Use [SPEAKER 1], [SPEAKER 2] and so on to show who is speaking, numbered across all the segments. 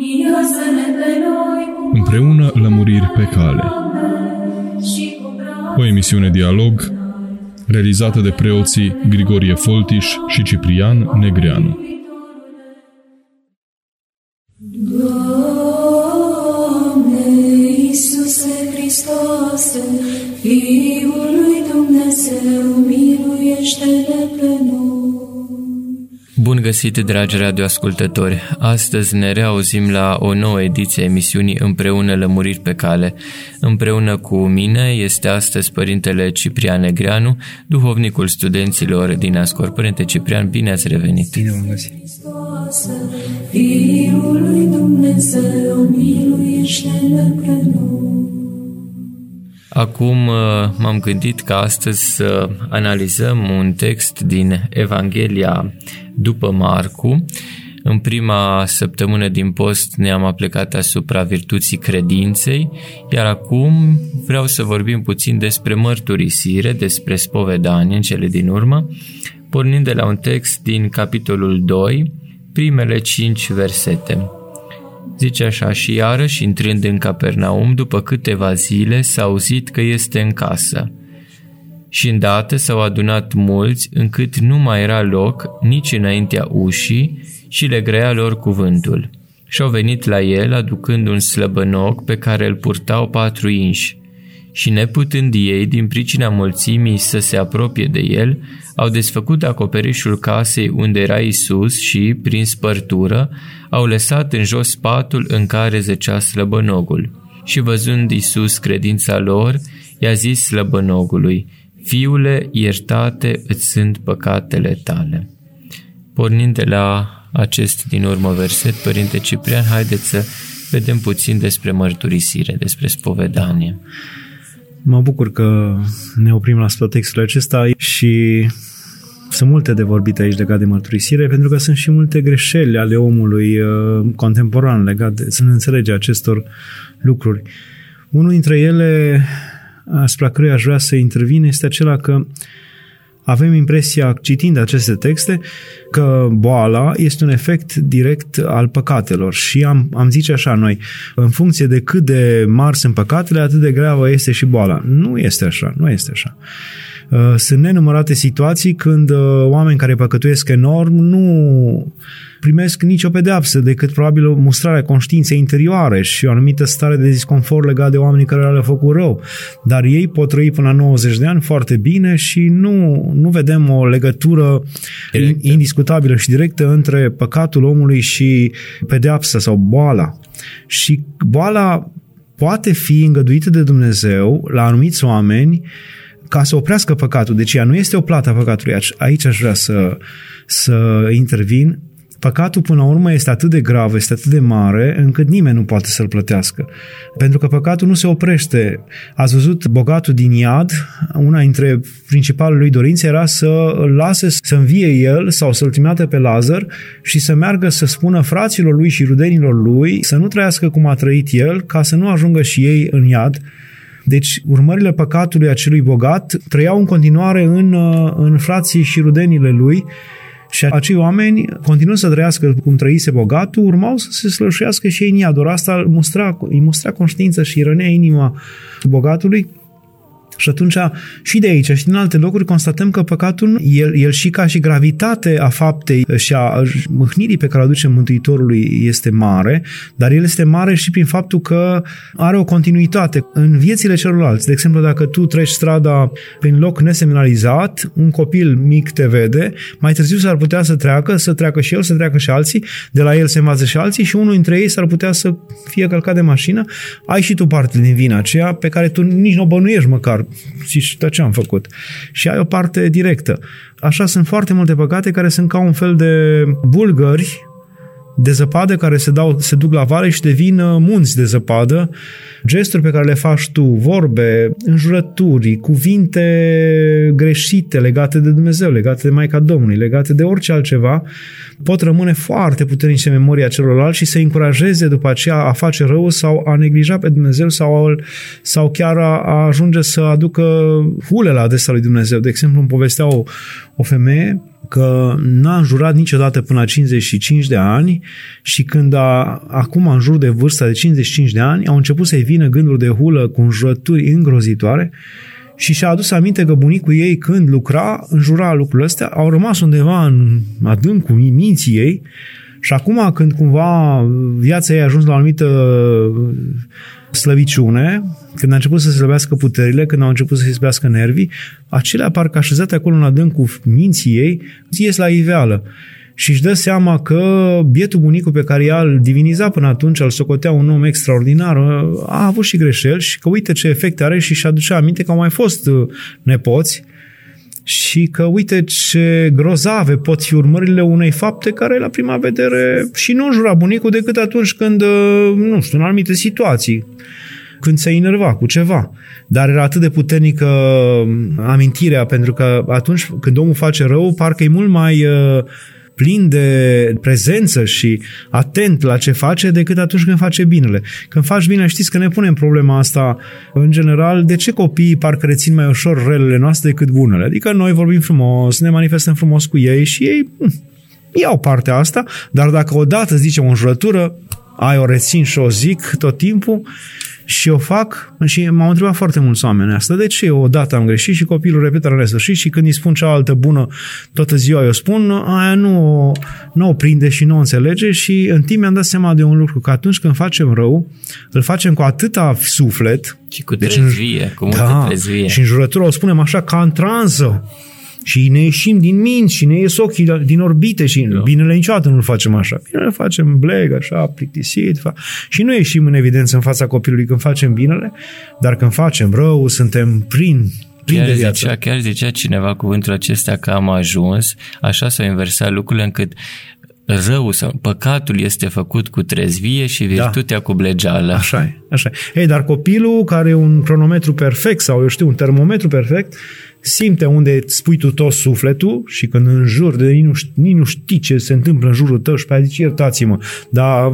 [SPEAKER 1] Luminează-ne pe noi,
[SPEAKER 2] Împreună lămuriri pe cale.
[SPEAKER 1] și cu braț
[SPEAKER 2] O emisiune dialog realizată de preoții Grigorie Foltiș și Ciprian Negreanu.
[SPEAKER 1] Doamne Iisuse Hristoase, Fiul lui Dumnezeu, miluiește-ne pe noi.
[SPEAKER 3] Bun găsit, dragi radioascultători! Astăzi ne reauzim la o nouă ediție a emisiunii Împreună Lămuriri pe Cale. Împreună cu mine este astăzi Părintele Ciprian Negreanu, duhovnicul studenților din Ascor. Părinte Ciprian, bine ați revenit!
[SPEAKER 4] Bine v-am găsit.
[SPEAKER 1] Hristoase, Fiul lui Dumnezeu, miluiește-ne pe noi.
[SPEAKER 3] Acum uh, m-am gândit ca astăzi să analizăm un text din Evanghelia după Marcu. În prima săptămână din post ne-am aplicat asupra virtuții credinței, iar acum vreau să vorbim puțin despre mărturisire, despre spovedanie în cele din urmă, pornind de la un text din capitolul 2, primele cinci versete. Zice așa, și iarăși intrând în Capernaum, după câteva zile, s-a auzit că este în casă. Și îndată s-au adunat mulți, încât nu mai era loc nici înaintea ușii și le greia lor cuvântul. Și-au venit la el, aducând un slăbănoc pe care îl purtau patru inși. Și neputând ei, din pricina mulțimii, să se apropie de el, au desfăcut acoperișul casei unde era Isus și, prin spărtură, au lăsat în jos patul în care zăcea slăbănogul. Și văzând Isus credința lor, i-a zis slăbănogului, Fiule, iertate îți sunt păcatele tale. Pornind de la acest din urmă verset, Părinte Ciprian, haideți să vedem puțin despre mărturisire, despre spovedanie.
[SPEAKER 4] Mă bucur că ne oprim la textul acesta și sunt multe de vorbit aici legat de mărturisire, pentru că sunt și multe greșeli ale omului uh, contemporan legat de să ne înțelege acestor lucruri. Unul dintre ele, asupra căruia aș vrea să intervin, este acela că avem impresia, citind aceste texte, că boala este un efect direct al păcatelor și am, am zice așa noi, în funcție de cât de mari sunt păcatele, atât de gravă este și boala. Nu este așa, nu este așa. Uh, Sunt nenumărate situații când uh, oameni care păcătuiesc enorm nu primesc nicio pedeapsă decât probabil o mustrare a conștiinței interioare și o anumită stare de disconfort legat de oamenii care le-au făcut rău. Dar ei pot trăi până la 90 de ani foarte bine și nu, nu vedem o legătură
[SPEAKER 3] Directă.
[SPEAKER 4] indiscutabilă și directă între păcatul omului și pedeapsa sau boala. Și boala poate fi îngăduită de Dumnezeu la anumiți oameni ca să oprească păcatul. Deci ea nu este o plată a păcatului. Aici- Aici aș vrea să, să intervin. Păcatul, până la urmă, este atât de grav, este atât de mare, încât nimeni nu poate să-l plătească. Pentru că păcatul nu se oprește. Ați văzut bogatul din iad, una dintre principalele lui dorințe era să îl lase să învie el sau să-l trimită pe Lazar și să meargă să spună fraților lui și rudenilor lui să nu trăiască cum a trăit el, ca să nu ajungă și ei în iad, deci urmările păcatului acelui bogat trăiau în continuare în, uh, în frații și rudenile lui și acei oameni, continuând să trăiască cum trăise bogatul, urmau să se slășească și ei în iad. Doar asta îl mustra, îi mustra conștiința și îi rănea inima bogatului și atunci, și de aici, și din alte locuri, constatăm că păcatul, el, el și ca și gravitate a faptei și a mâhnirii pe care o aduce Mântuitorului este mare, dar el este mare și prin faptul că are o continuitate în viețile celorlalți. De exemplu, dacă tu treci strada prin loc nesemnalizat, un copil mic te vede, mai târziu s-ar putea să treacă, să treacă și el, să treacă și alții, de la el se învață și alții și unul dintre ei s-ar putea să fie călcat de mașină, ai și tu parte din vina aceea pe care tu nici nu o bănuiești măcar și de ce am făcut. Și ai o parte directă. Așa sunt foarte multe păcate care sunt ca un fel de bulgări de zăpadă care se, dau, se duc la vale și devin uh, munți de zăpadă, gesturi pe care le faci tu, vorbe, înjurături, cuvinte greșite legate de Dumnezeu, legate de Maica Domnului, legate de orice altceva, pot rămâne foarte puternice în memoria celorlalți și să încurajeze după aceea a face rău sau a neglija pe Dumnezeu sau, a, sau chiar a, a ajunge să aducă hule la adresa lui Dumnezeu. De exemplu, îmi povestea o, o femeie că n-a înjurat niciodată până la 55 de ani și când a, acum în jur de vârsta de 55 de ani au început să-i vină gânduri de hulă cu înjurături îngrozitoare și și-a adus aminte că bunicul ei când lucra, înjura lucrurile astea, au rămas undeva în adâncul minții ei și acum când cumva viața ei a ajuns la o anumită slăbiciune, când a început să slăbească puterile, când au început să se slăbească nervii, acelea parcă așezate acolo în adâncul minții ei, ies la iveală. Și își dă seama că bietul bunicul pe care ea îl diviniza până atunci, îl socotea un om extraordinar, a avut și greșeli și că uite ce efecte are și și aducea aminte că au mai fost uh, nepoți și că uite ce grozave pot fi urmările unei fapte care la prima vedere și nu jura bunicul decât atunci când, uh, nu știu, în anumite situații când se enerva cu ceva. Dar era atât de puternică uh, amintirea, pentru că atunci când omul face rău, parcă e mult mai uh, plin de prezență și atent la ce face decât atunci când face binele. Când faci bine, știți că ne punem problema asta în general, de ce copiii parcă rețin mai ușor relele noastre decât bunele? Adică noi vorbim frumos, ne manifestăm frumos cu ei și ei hm, iau partea asta, dar dacă odată zicem o înjurătură, ai o rețin și o zic tot timpul și o fac și m-au întrebat foarte mulți oameni asta. De ce odată am greșit și copilul repetă la nesfârșit și când îi spun cealaltă bună toată ziua eu spun, aia nu, nu o prinde și nu o înțelege și în timp mi-am dat seama de un lucru, că atunci când facem rău, îl facem cu atâta suflet
[SPEAKER 3] și cu trezvie, deci, cu multă da, trezvie.
[SPEAKER 4] Și în jurătură o spunem așa ca în transă și ne ieșim din minți și ne ies ochii din orbite și da. binele niciodată nu-l facem așa. Binele facem bleg, așa, plictisit fa- și nu ieșim în evidență în fața copilului când facem binele, dar când facem rău, suntem prin
[SPEAKER 3] Chiar zicea, chiar zicea cineva cuvântul acesta că am ajuns, așa s-au inversat lucrurile încât rău sau păcatul este făcut cu trezvie și da. virtutea da. cu blegeală.
[SPEAKER 4] Așa e, așa e. Ei, dar copilul care e un cronometru perfect sau eu știu, un termometru perfect, simte unde spui tu tot sufletul și când în jur de nici nu, știi, nici nu știi ce se întâmplă în jurul tău și pe zici iertați-mă, dar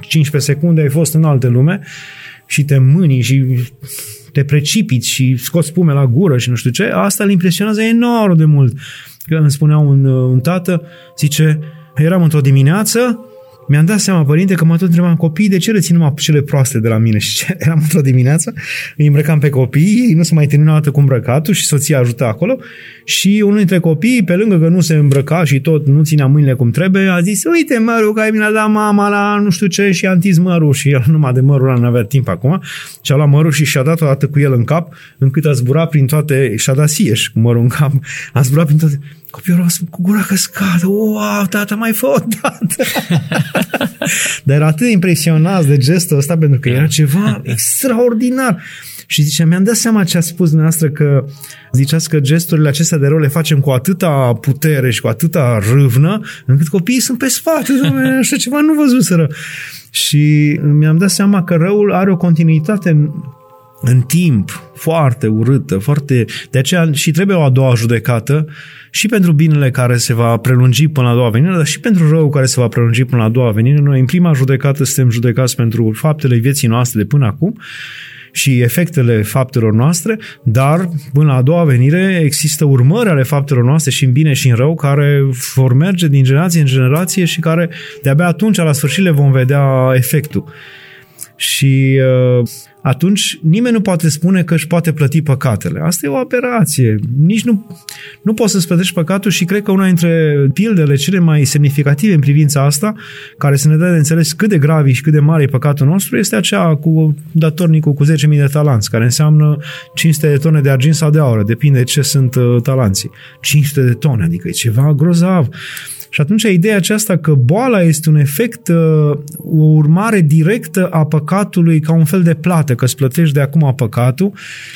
[SPEAKER 4] 15 secunde ai fost în alte lume și te mâni și te precipiți și scoți spume la gură și nu știu ce, asta îl impresionează enorm de mult. Că îmi spunea un, un tată, zice, eram într-o dimineață mi-am dat seama, părinte, că mă tot întrebam copiii de ce rețin numai cele proaste de la mine și ce? eram într-o dimineață, îi îmbrăcam pe copii, ei nu se mai termină dată cu îmbrăcatul și soția ajuta acolo și unul dintre copii, pe lângă că nu se îmbrăca și tot nu ținea mâinile cum trebuie, a zis, uite mărul care mi l-a dat mama la nu știu ce și a întins mărul și el numai de mărul ăla nu avea timp acum și a luat mărul și și-a dat o dată cu el în cap încât a zburat prin toate, și-a dat sieș cu mărul în cap, a zburat prin toate Copilul ăla cu gura căscată, wow, tata, mai fă tată. Dar era atât de impresionat de gestul ăsta pentru că era ceva extraordinar. Și zice, mi-am dat seama ce a spus dumneavoastră că ziceați că gesturile acestea de rău le facem cu atâta putere și cu atâta râvnă, încât copiii sunt pe spate, așa ceva nu văzuseră. Și mi-am dat seama că răul are o continuitate în timp, foarte urâtă, foarte... De aceea și trebuie o a doua judecată și pentru binele care se va prelungi până la a doua venire, dar și pentru rău care se va prelungi până la a doua venire. Noi în prima judecată suntem judecați pentru faptele vieții noastre de până acum și efectele faptelor noastre, dar până la a doua venire există urmări ale faptelor noastre și în bine și în rău care vor merge din generație în generație și care de-abia atunci la sfârșit le vom vedea efectul. Și uh, atunci nimeni nu poate spune că își poate plăti păcatele. Asta e o aberație. Nici nu, nu poți să-ți plătești păcatul și cred că una dintre pildele cele mai semnificative în privința asta, care să ne dă de înțeles cât de grav și cât de mare e păcatul nostru, este aceea cu datornicul cu 10.000 de talanți, care înseamnă 500 de tone de argint sau de aur, depinde de ce sunt uh, talanții. 500 de tone, adică e ceva grozav. Și atunci ideea aceasta că boala este un efect, uh, o urmare directă a păcatului ca un fel de plată, că îți plătești de acum păcatul,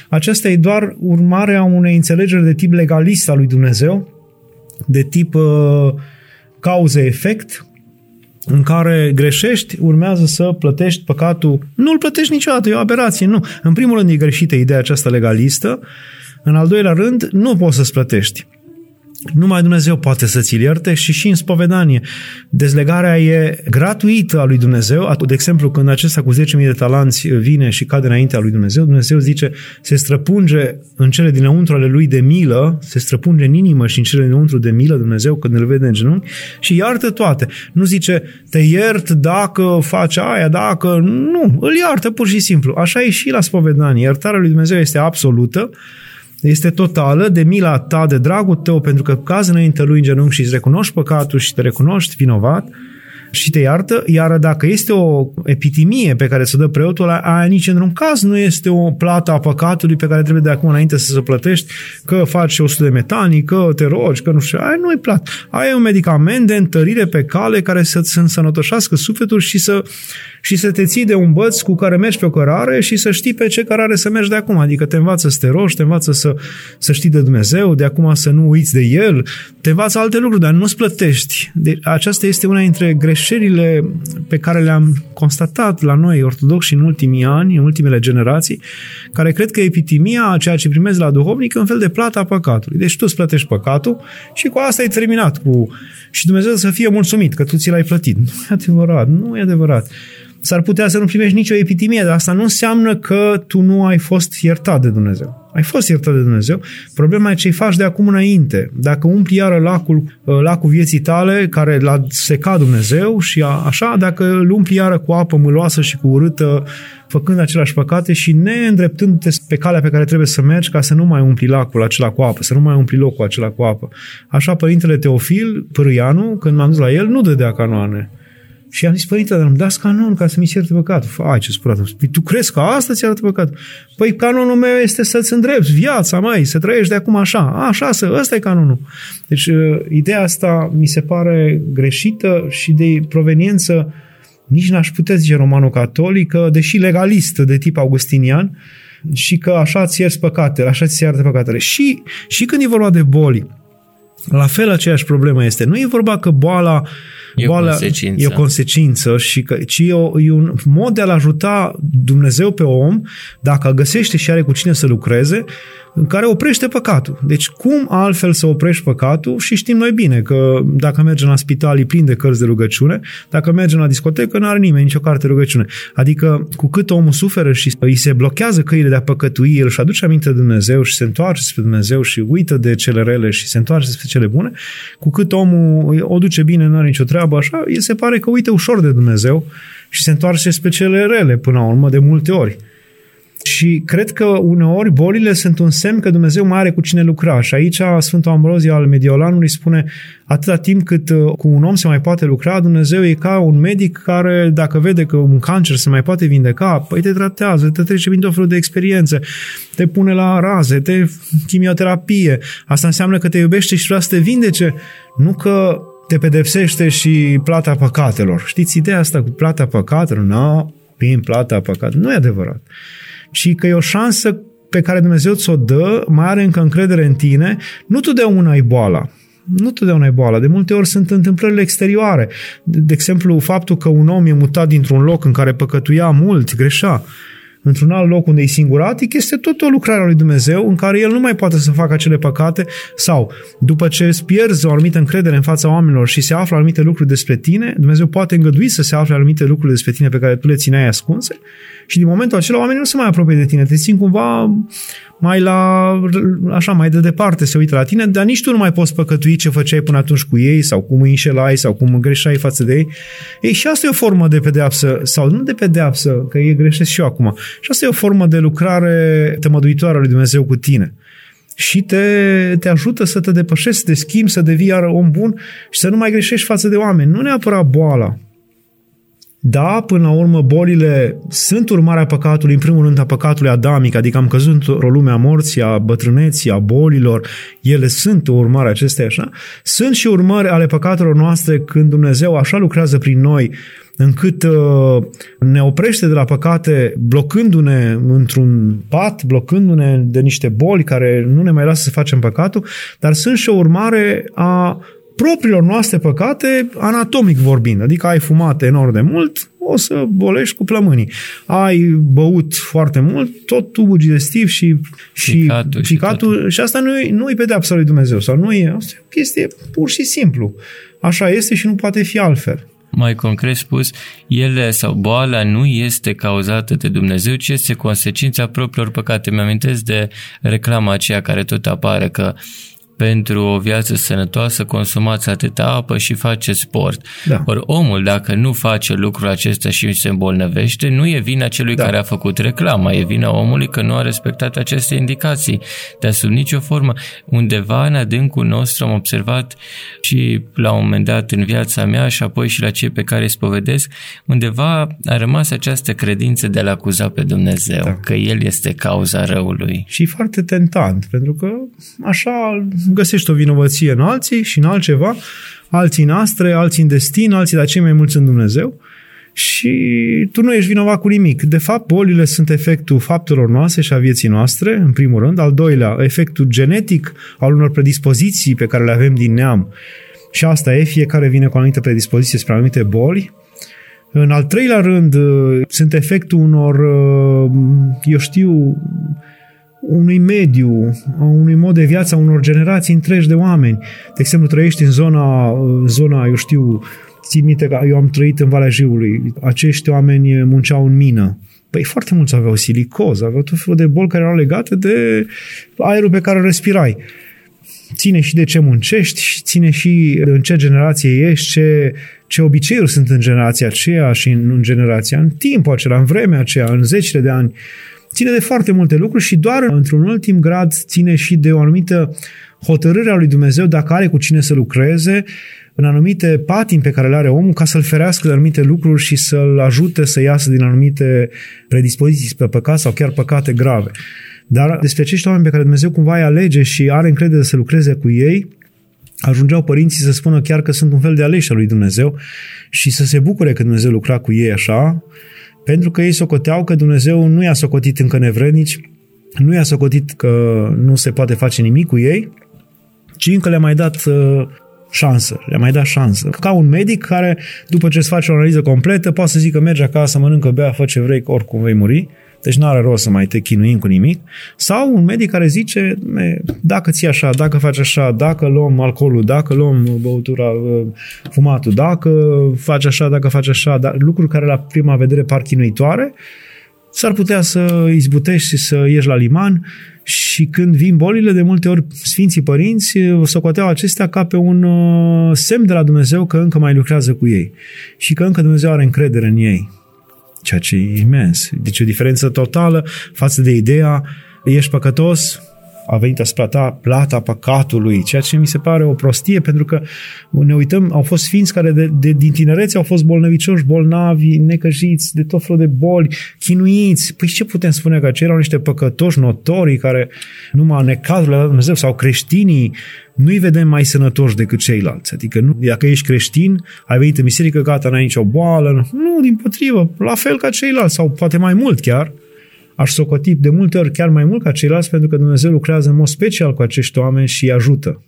[SPEAKER 4] aceasta e doar urmarea unei înțelegeri de tip legalist al lui Dumnezeu, de tip uh, cauză-efect, în care greșești, urmează să plătești păcatul. Nu îl plătești niciodată, e o aberație, nu. În primul rând e greșită ideea aceasta legalistă, în al doilea rând nu poți să-ți plătești. Numai Dumnezeu poate să ți-l ierte și și în spovedanie. Dezlegarea e gratuită a lui Dumnezeu. De exemplu, când acesta cu 10.000 de talanți vine și cade înaintea lui Dumnezeu, Dumnezeu zice, se străpunge în cele dinăuntru ale lui de milă, se străpunge în inimă și în cele dinăuntru de milă Dumnezeu când îl vede în genunchi și iartă toate. Nu zice, te iert dacă faci aia, dacă... Nu, îl iartă pur și simplu. Așa e și la spovedanie. Iertarea lui Dumnezeu este absolută este totală de mila ta, de dragul tău, pentru că caz înainte lui în genunchi și îți recunoști păcatul și te recunoști vinovat, și te iartă, iar dacă este o epitimie pe care să dă preotul, aia nici într-un caz nu este o plată a păcatului pe care trebuie de acum înainte să se plătești, că faci 100 de metanii, că te rogi, că nu știu, aia nu e plată. Aia e un medicament de întărire pe cale care să-ți însănătoșească sufletul și să, și să te ții de un băț cu care mergi pe o cărare și să știi pe ce cărare să mergi de acum. Adică te învață să te rogi, te învață să, să știi de Dumnezeu, de acum să nu uiți de El, te învață alte lucruri, dar nu-ți plătești. Deci, aceasta este una dintre greșelile pe care le-am constatat la noi ortodoxi în ultimii ani, în ultimele generații, care cred că epitimia, ceea ce primezi la duhovnic, e un fel de plată a păcatului. Deci tu îți plătești păcatul și cu asta ai terminat. Cu... Și Dumnezeu să fie mulțumit că tu ți l-ai plătit. Nu e adevărat, nu e adevărat. S-ar putea să nu primești nicio epitimie, dar asta nu înseamnă că tu nu ai fost iertat de Dumnezeu. Ai fost iertat de Dumnezeu. Problema e ce-i faci de acum înainte. Dacă umpli iară lacul, uh, lacul vieții tale, care l-a secat Dumnezeu și a, așa, dacă îl umpli iară cu apă mâloasă și cu urâtă, făcând aceleași păcate și neîndreptându-te pe calea pe care trebuie să mergi ca să nu mai umpli lacul acela cu apă, să nu mai umpli locul acela cu apă. Așa, Părintele Teofil, Pârâianu, când m-am dus la el, nu dădea canoane și am zis, părinte, dar îmi dați canon ca să mi se ierte păcatul. Ai, ce spune Păi tu crezi că asta ți arată păcatul? Păi canonul meu este să-ți îndrepți viața, mai, să trăiești de acum așa. A, așa, să, ăsta e canonul. Deci, uh, ideea asta mi se pare greșită și de proveniență nici n-aș putea zice romanul catolică, deși legalistă de tip augustinian, și că așa ți ierți păcatele, așa ți iartă păcatele. Și, și când e vorba de boli, la fel aceeași problemă este. Nu e vorba că boala
[SPEAKER 3] E o
[SPEAKER 4] boala
[SPEAKER 3] consecință.
[SPEAKER 4] e o consecință, și că, ci e, o, e un mod de a-l ajuta Dumnezeu pe om, dacă găsește și are cu cine să lucreze, în care oprește păcatul. Deci cum altfel să oprești păcatul și știm noi bine că dacă mergem la spital e plin de cărți de rugăciune, dacă mergem la discotecă nu are nimeni nicio carte de rugăciune. Adică cu cât omul suferă și îi se blochează căile de a păcătui, el își aduce aminte de Dumnezeu și se întoarce spre Dumnezeu și uită de cele rele și se întoarce spre cele bune, cu cât omul o duce bine, nu are nicio treabă, așa, el se pare că uită ușor de Dumnezeu și se întoarce spre cele rele până la urmă de multe ori. Și cred că uneori bolile sunt un semn că Dumnezeu mai are cu cine lucra. Și aici Sfântul Ambrozie al Mediolanului spune atâta timp cât uh, cu un om se mai poate lucra, Dumnezeu e ca un medic care dacă vede că un cancer se mai poate vindeca, păi te tratează, te trece prin tot felul de experiențe, te pune la raze, te chimioterapie. Asta înseamnă că te iubește și vrea să te vindece, nu că te pedepsește și plata păcatelor. Știți ideea asta cu plata păcatelor? Nu, no, prin plata păcatelor. Nu e adevărat ci că e o șansă pe care Dumnezeu ți-o dă, mai are încă încredere în tine, nu totdeauna ai boala. Nu totdeauna e boala. De multe ori sunt întâmplările exterioare. De, de exemplu, faptul că un om e mutat dintr-un loc în care păcătuia mult, greșea, într-un alt loc unde e singuratic, este tot o lucrare a lui Dumnezeu în care el nu mai poate să facă acele păcate sau după ce îți pierzi o anumită încredere în fața oamenilor și se află anumite lucruri despre tine, Dumnezeu poate îngădui să se afle anumite lucruri despre tine pe care tu le țineai ascunse și din momentul acela oamenii nu se mai apropie de tine, te țin cumva mai la, așa, mai de departe se uită la tine, dar nici tu nu mai poți păcătui ce făceai până atunci cu ei sau cum îi înșelai sau cum greșeai față de ei. Ei, și asta e o formă de pedeapsă, sau nu de pedeapsă, că ei greșesc și eu acum, și asta e o formă de lucrare tămăduitoare a lui Dumnezeu cu tine și te, te ajută să te depășești, să te schimbi, să devii iar om bun și să nu mai greșești față de oameni. Nu neapărat boala, da, până la urmă, bolile sunt urmarea păcatului, în primul rând a păcatului adamic, adică am căzut într-o lume a morții, a bătrâneții, a bolilor, ele sunt o urmare acestea așa. Sunt și urmări ale păcatelor noastre când Dumnezeu așa lucrează prin noi, încât uh, ne oprește de la păcate, blocându-ne într-un pat, blocându-ne de niște boli care nu ne mai lasă să facem păcatul, dar sunt și o urmare a propriilor noastre păcate, anatomic vorbind. Adică ai fumat enorm de mult, o să bolești cu plămânii. Ai băut foarte mult, tot tubul digestiv și, și
[SPEAKER 3] Ficatul și
[SPEAKER 4] ficatul,
[SPEAKER 3] totul.
[SPEAKER 4] și asta nu e, nu e pedeapsa lui Dumnezeu sau nu e, asta e o chestie pur și simplu. Așa este și nu poate fi altfel.
[SPEAKER 3] Mai concret spus, ele sau boala nu este cauzată de Dumnezeu, ci este consecința propriilor păcate. Mi-amintesc de reclama aceea care tot apare că pentru o viață sănătoasă consumați atâta apă și faceți sport.
[SPEAKER 4] Da.
[SPEAKER 3] Ori omul, dacă nu face lucrul acesta și se îmbolnăvește, nu e vina celui
[SPEAKER 4] Da.
[SPEAKER 3] care a făcut reclama, e vina omului că nu a respectat aceste indicații. Dar sub nicio formă, undeva în adâncul nostru am observat și la un moment dat în viața mea și apoi și la cei pe care îi spovedesc, undeva a rămas această credință de a-L acuza pe Dumnezeu,
[SPEAKER 4] Da.
[SPEAKER 3] că El este cauza răului.
[SPEAKER 4] Și foarte tentant, pentru că așa găsești o vinovăție în alții și în altceva, alții în astre, alții în destin, alții dar cei mai mulți în Dumnezeu și tu nu ești vinovat cu nimic. De fapt, bolile sunt efectul faptelor noastre și a vieții noastre, în primul rând. Al doilea, efectul genetic al unor predispoziții pe care le avem din neam. Și asta e, fiecare vine cu o anumită predispoziție spre anumite boli. În al treilea rând, sunt efectul unor, eu știu, unui mediu, a unui mod de viață, a unor generații întregi de oameni. De exemplu, trăiești în zona, zona eu știu, țin minte că eu am trăit în Valea Jiului, acești oameni munceau în mină. Păi foarte mulți aveau silicoză, aveau tot felul de boli care erau legate de aerul pe care îl respirai. Ține și de ce muncești și ține și în ce generație ești, ce, ce obiceiuri sunt în generația aceea și în, în generația, în timpul acela, în vremea aceea, în zecile de ani ține de foarte multe lucruri și doar într-un ultim grad ține și de o anumită hotărâre a lui Dumnezeu dacă are cu cine să lucreze în anumite patimi pe care le are omul ca să-l ferească de anumite lucruri și să-l ajute să iasă din anumite predispoziții pe păcat sau chiar păcate grave. Dar despre acești oameni pe care Dumnezeu cumva îi alege și are încredere să lucreze cu ei, ajungeau părinții să spună chiar că sunt un fel de aleși al lui Dumnezeu și să se bucure că Dumnezeu lucra cu ei așa, pentru că ei socoteau că Dumnezeu nu i-a socotit încă nevrednici, nu i-a socotit că nu se poate face nimic cu ei, ci încă le-a mai dat uh, șansă, le-a mai dat șansă. Ca un medic care, după ce îți face o analiză completă, poate să zică mergi acasă, mănâncă, bea, fă ce vrei, că oricum vei muri, deci nu are rost să mai te chinuim cu nimic. Sau un medic care zice, me, dacă ții așa, dacă faci așa, dacă luăm alcoolul, dacă luăm băutura, uh, fumatul, dacă faci așa, dacă faci așa, dar lucruri care la prima vedere par chinuitoare, s-ar putea să izbutești și să ieși la liman și când vin bolile, de multe ori Sfinții Părinți socoteau acestea ca pe un uh, semn de la Dumnezeu că încă mai lucrează cu ei și că încă Dumnezeu are încredere în ei ceea ce e imens. Deci o diferență totală față de ideea ești păcătos, a venit asupra ta plata păcatului, ceea ce mi se pare o prostie, pentru că ne uităm, au fost ființi care de, de, din tinerețe au fost bolnăvicioși, bolnavi, necăjiți, de tot felul de boli, chinuiți. Păi ce putem spune că aceia erau niște păcătoși notorii care numai necazurile la Dumnezeu sau creștinii nu-i vedem mai sănătoși decât ceilalți. Adică nu, dacă ești creștin, ai venit în biserică, gata, n-ai nicio boală. Nu, din potrivă, la fel ca ceilalți, sau poate mai mult chiar. Aș socoti de multe ori chiar mai mult ca ceilalți, pentru că Dumnezeu lucrează în mod special cu acești oameni și îi ajută.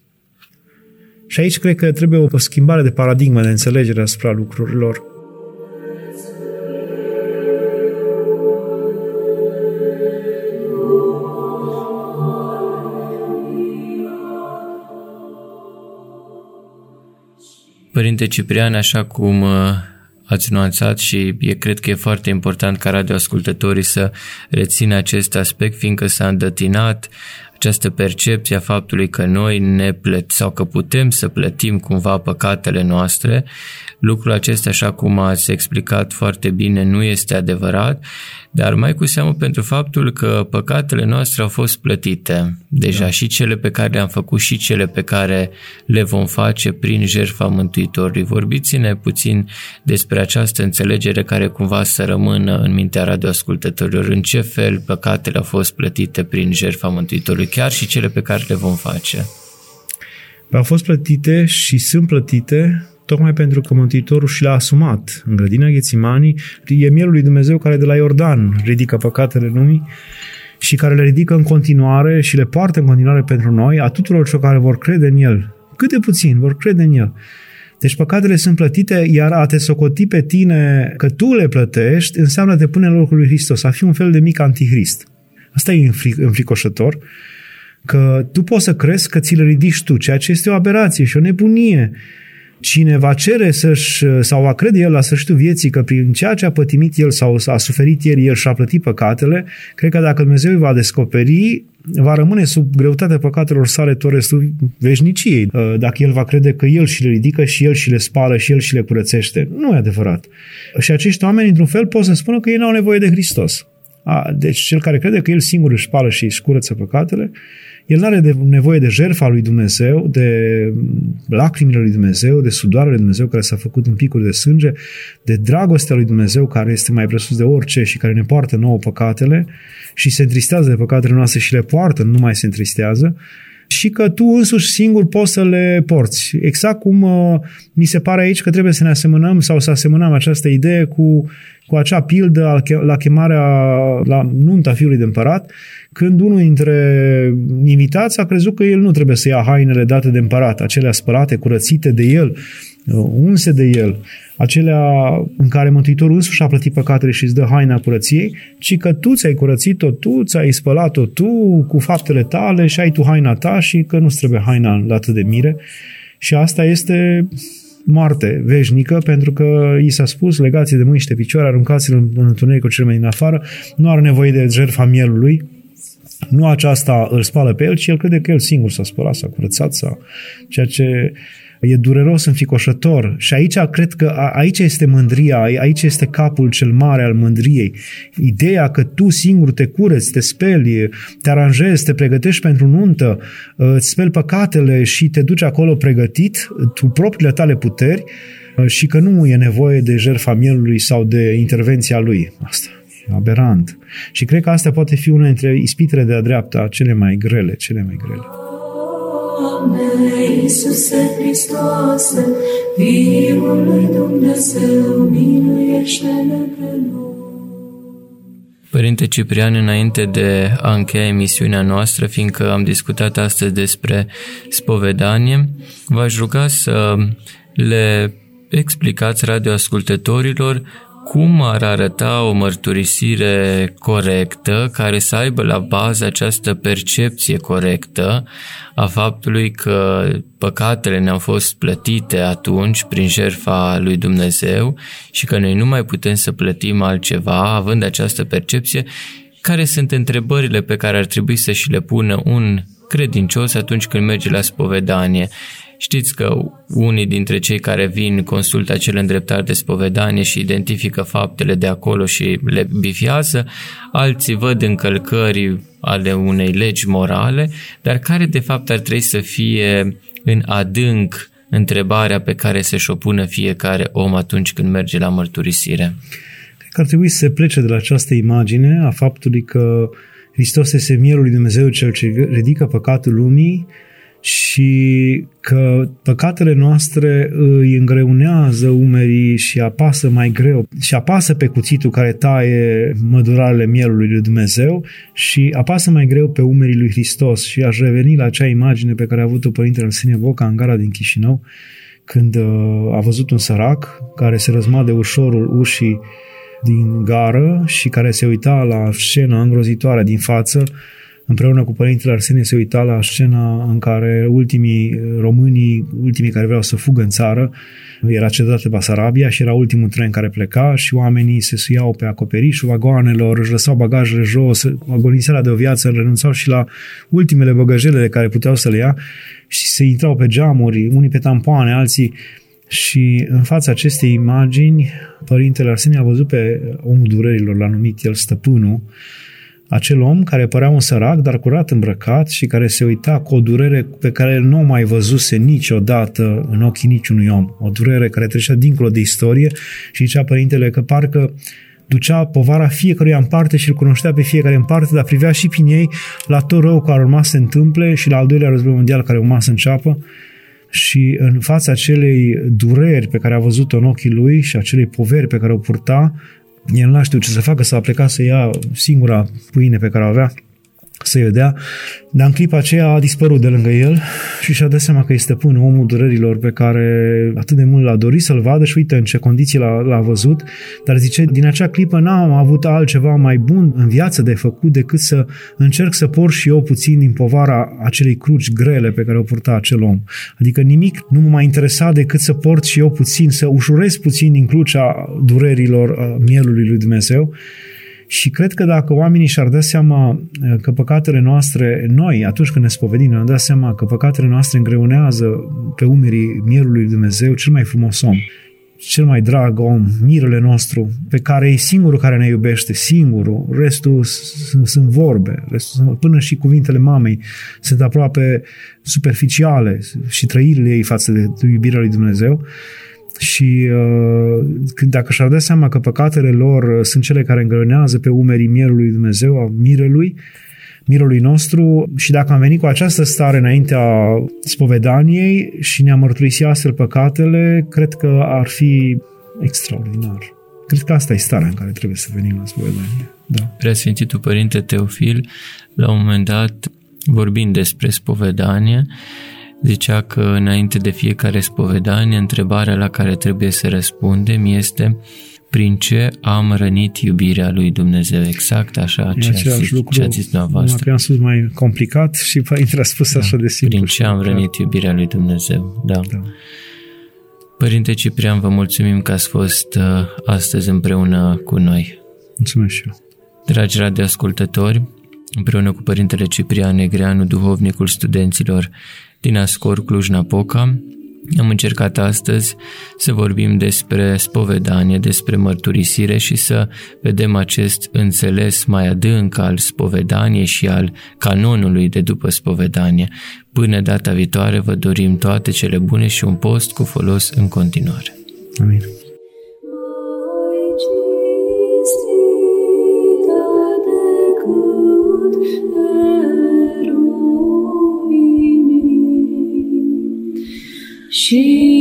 [SPEAKER 4] Și aici cred că trebuie o schimbare de paradigmă, de înțelegere asupra lucrurilor.
[SPEAKER 3] Părinte Ciprian, așa cum uh, ați nuanțat și e, cred că e foarte important ca radioascultătorii să rețină acest aspect, fiindcă s-a îndătinat această percepție a faptului că noi ne plătim sau că putem să plătim cumva păcatele noastre, lucrul acesta, așa cum ați explicat foarte bine, nu este adevărat, dar mai cu seamă pentru faptul că păcatele noastre au fost plătite deja da. și cele pe care le-am făcut și cele pe care le vom face prin jertfa Mântuitorului. Vorbiți-ne puțin despre această înțelegere care cumva să rămână în mintea radioascultătorilor. În ce fel păcatele au fost plătite prin jertfa Mântuitorului, chiar și cele pe care le vom face?
[SPEAKER 4] Au fost plătite și sunt plătite tocmai pentru că Mântuitorul și le-a asumat. În grădina Ghețimanii e mielul lui Dumnezeu care de la Iordan ridică păcatele lumii și care le ridică în continuare și le poartă în continuare pentru noi, a tuturor celor care vor crede în El cât de puțin, vor crede în El. Deci păcatele sunt plătite, iar a te socoti pe tine că tu le plătești înseamnă a te pune în locul lui Hristos, a fi un fel de mic antihrist. Asta e înfricoșător, că tu poți să crezi că ți le ridici tu, ceea ce este o aberație și o nebunie. Cine va cere să-și, sau va crede el la sfârșitul vieții că prin ceea ce a pătimit el sau a suferit el, el și-a plătit păcatele, cred că dacă Dumnezeu îi va descoperi, va rămâne sub greutatea păcatelor sale tot restul veșniciei. Uh, dacă el va crede că el și le ridică și el și le spală și el și le curățește. Nu e adevărat. Și acești oameni, într-un fel, pot să spună că ei n-au nevoie de Hristos. A, deci cel care crede că el singur își spală și își curăță păcatele, el nu are de, nevoie de jertfa lui Dumnezeu, de lacrimile lui Dumnezeu, de sudoarea lui Dumnezeu care s-a făcut în picuri de sânge, de dragostea lui Dumnezeu care este mai presus de orice și care ne poartă nouă păcatele și se întristează de păcatele noastre și le poartă, nu mai se întristează, și că tu însuși singur poți să le porți. Exact cum uh, mi se pare aici că trebuie să ne asemănăm sau să asemănăm această idee cu, cu acea pildă la chemarea la nunta fiului de împărat, când unul dintre invitați a crezut că el nu trebuie să ia hainele date de împărat, acelea spălate, curățite de el, uh, unse de el, acelea în care Mântuitorul însuși a plătit păcatele și îți dă haina curăției, ci că tu ți-ai curățit-o, tu ți-ai spălat-o tu cu faptele tale și ai tu haina ta și că nu-ți trebuie haina la atât de mire. Și asta este moarte veșnică, pentru că i s-a spus, legați de mâini și de picioare, aruncați-l în, în întunericul cel mai din afară, nu are nevoie de jertfa mielului, nu aceasta îl spală pe el, ci el crede că el singur s-a spălat, s-a curățat, sau ceea ce e dureros, înficoșător. Și aici cred că aici este mândria, aici este capul cel mare al mândriei. Ideea că tu singur te cureți, te speli, te aranjezi, te pregătești pentru nuntă, îți speli păcatele și te duci acolo pregătit, tu propriile tale puteri și că nu e nevoie de jertfa mielului sau de intervenția lui. Asta aberant. Și cred că asta poate fi una dintre ispitele de-a dreapta, cele mai grele, cele mai grele.
[SPEAKER 1] Doamne Iisuse Hristoase, Fiul lui Dumnezeu, miluiește-ne pe noi.
[SPEAKER 3] Părinte Ciprian, înainte de a încheia emisiunea noastră, fiindcă am discutat astăzi despre spovedanie, v-aș ruga să le explicați radioascultătorilor cum ar arăta o mărturisire corectă care să aibă la bază această percepție corectă a faptului că păcatele ne-au fost plătite atunci prin jertfa lui Dumnezeu și că noi nu mai putem să plătim altceva având această percepție, care sunt întrebările pe care ar trebui să și le pună un credincios atunci când merge la spovedanie Știți că unii dintre cei care vin consultă acele îndreptări de spovedanie și identifică faptele de acolo și le bifiază, alții văd încălcări ale unei legi morale, dar care de fapt ar trebui să fie în adânc întrebarea pe care să-și o pună fiecare om atunci când merge la mărturisire?
[SPEAKER 4] Cred că ar trebui să se plece de la această imagine a faptului că Hristos este mielul lui Dumnezeu cel ce ridică păcatul lumii și că păcatele noastre îi îngreunează umerii și apasă mai greu și apasă pe cuțitul care taie mădurarele mielului lui Dumnezeu și apasă mai greu pe umerii lui Hristos. Și aș reveni la acea imagine pe care a avut-o Părintele Arsenie Voca în gara din Chișinău când uh, a văzut un sărac care se răzma de ușorul ușii din gară și care se uita la scena îngrozitoare din față împreună cu părintele Arsenie se uita la scena în care ultimii românii, ultimii care vreau să fugă în țară, era cedată Basarabia și era ultimul tren care pleca și oamenii se suiau pe acoperișul vagoanelor, își lăsau bagajele jos, agoniseala de o viață, renunțau și la ultimele bagajele de care puteau să le ia și se intrau pe geamuri, unii pe tampoane, alții. Și în fața acestei imagini, părintele Arsenie a văzut pe omul durerilor, l-a numit el stăpânul, acel om care părea un sărac, dar curat îmbrăcat și care se uita cu o durere pe care nu o mai văzuse niciodată în ochii niciunui om. O durere care trecea dincolo de istorie și zicea părintele că parcă ducea povara fiecăruia în parte și îl cunoștea pe fiecare în parte, dar privea și prin ei la tot rău care urma să se întâmple și la al doilea război mondial care urma să înceapă și în fața acelei dureri pe care a văzut-o în ochii lui și acelei poveri pe care o purta, el n-a știut ce să facă, s-a plecat să ia singura pâine pe care o avea, să-i vedea, dar în clipa aceea a dispărut de lângă el și și-a dat seama că este stăpân, omul durerilor pe care atât de mult l-a dorit să-l vadă și uite în ce condiții l-a, l-a văzut, dar zice, din acea clipă n-am avut altceva mai bun în viață de făcut decât să încerc să por și eu puțin din povara acelei cruci grele pe care o purta acel om. Adică nimic nu mă mai interesa decât să port și eu puțin, să ușurez puțin din crucea durerilor mielului lui Dumnezeu și cred că dacă oamenii și-ar da seama uh, că păcatele noastre, noi, atunci când ne spovedim, ne-am dat seama că păcatele noastre îngreunează pe umerii mielului Dumnezeu cel mai frumos om, cel mai drag om, mirele nostru, pe care e singurul care ne iubește, singurul, restul sunt vorbe, restul sunt, până și cuvintele mamei sunt aproape superficiale și trăirile ei față de iubirea lui Dumnezeu. Și uh, dacă și-ar da seama că păcatele lor uh, sunt cele care îngrănează pe umerii mielului lui Dumnezeu, a mirelui, mirului nostru și dacă am venit cu această stare înaintea spovedaniei și ne-am mărturisit astfel păcatele, cred că ar fi extraordinar. Cred că asta e starea în care trebuie să venim la spovedanie. Da.
[SPEAKER 3] Preasfințitul Părinte Teofil, la un moment dat, vorbind despre spovedanie, Zicea că înainte de fiecare spovedanie, întrebarea la care trebuie să răspundem este prin ce am rănit iubirea lui Dumnezeu. Exact așa ce, a zis, lucru, ce a zis dumneavoastră.
[SPEAKER 4] am spus mai complicat și Părintele a spus da. așa de simplu.
[SPEAKER 3] Prin ce am rănit iubirea lui Dumnezeu. Da. da. Părinte Ciprian, vă mulțumim că ați fost uh, astăzi împreună cu noi.
[SPEAKER 4] Mulțumesc și eu.
[SPEAKER 3] Dragi radioascultători, împreună cu Părintele Ciprian Negreanu, duhovnicul studenților din Ascor Cluj-Napoca. Am încercat astăzi să vorbim despre spovedanie, despre mărturisire și să vedem acest înțeles mai adânc al spovedaniei și al canonului de după spovedanie. Până data viitoare vă dorim toate cele bune și un post cu folos în continuare.
[SPEAKER 4] Amin.
[SPEAKER 1] Și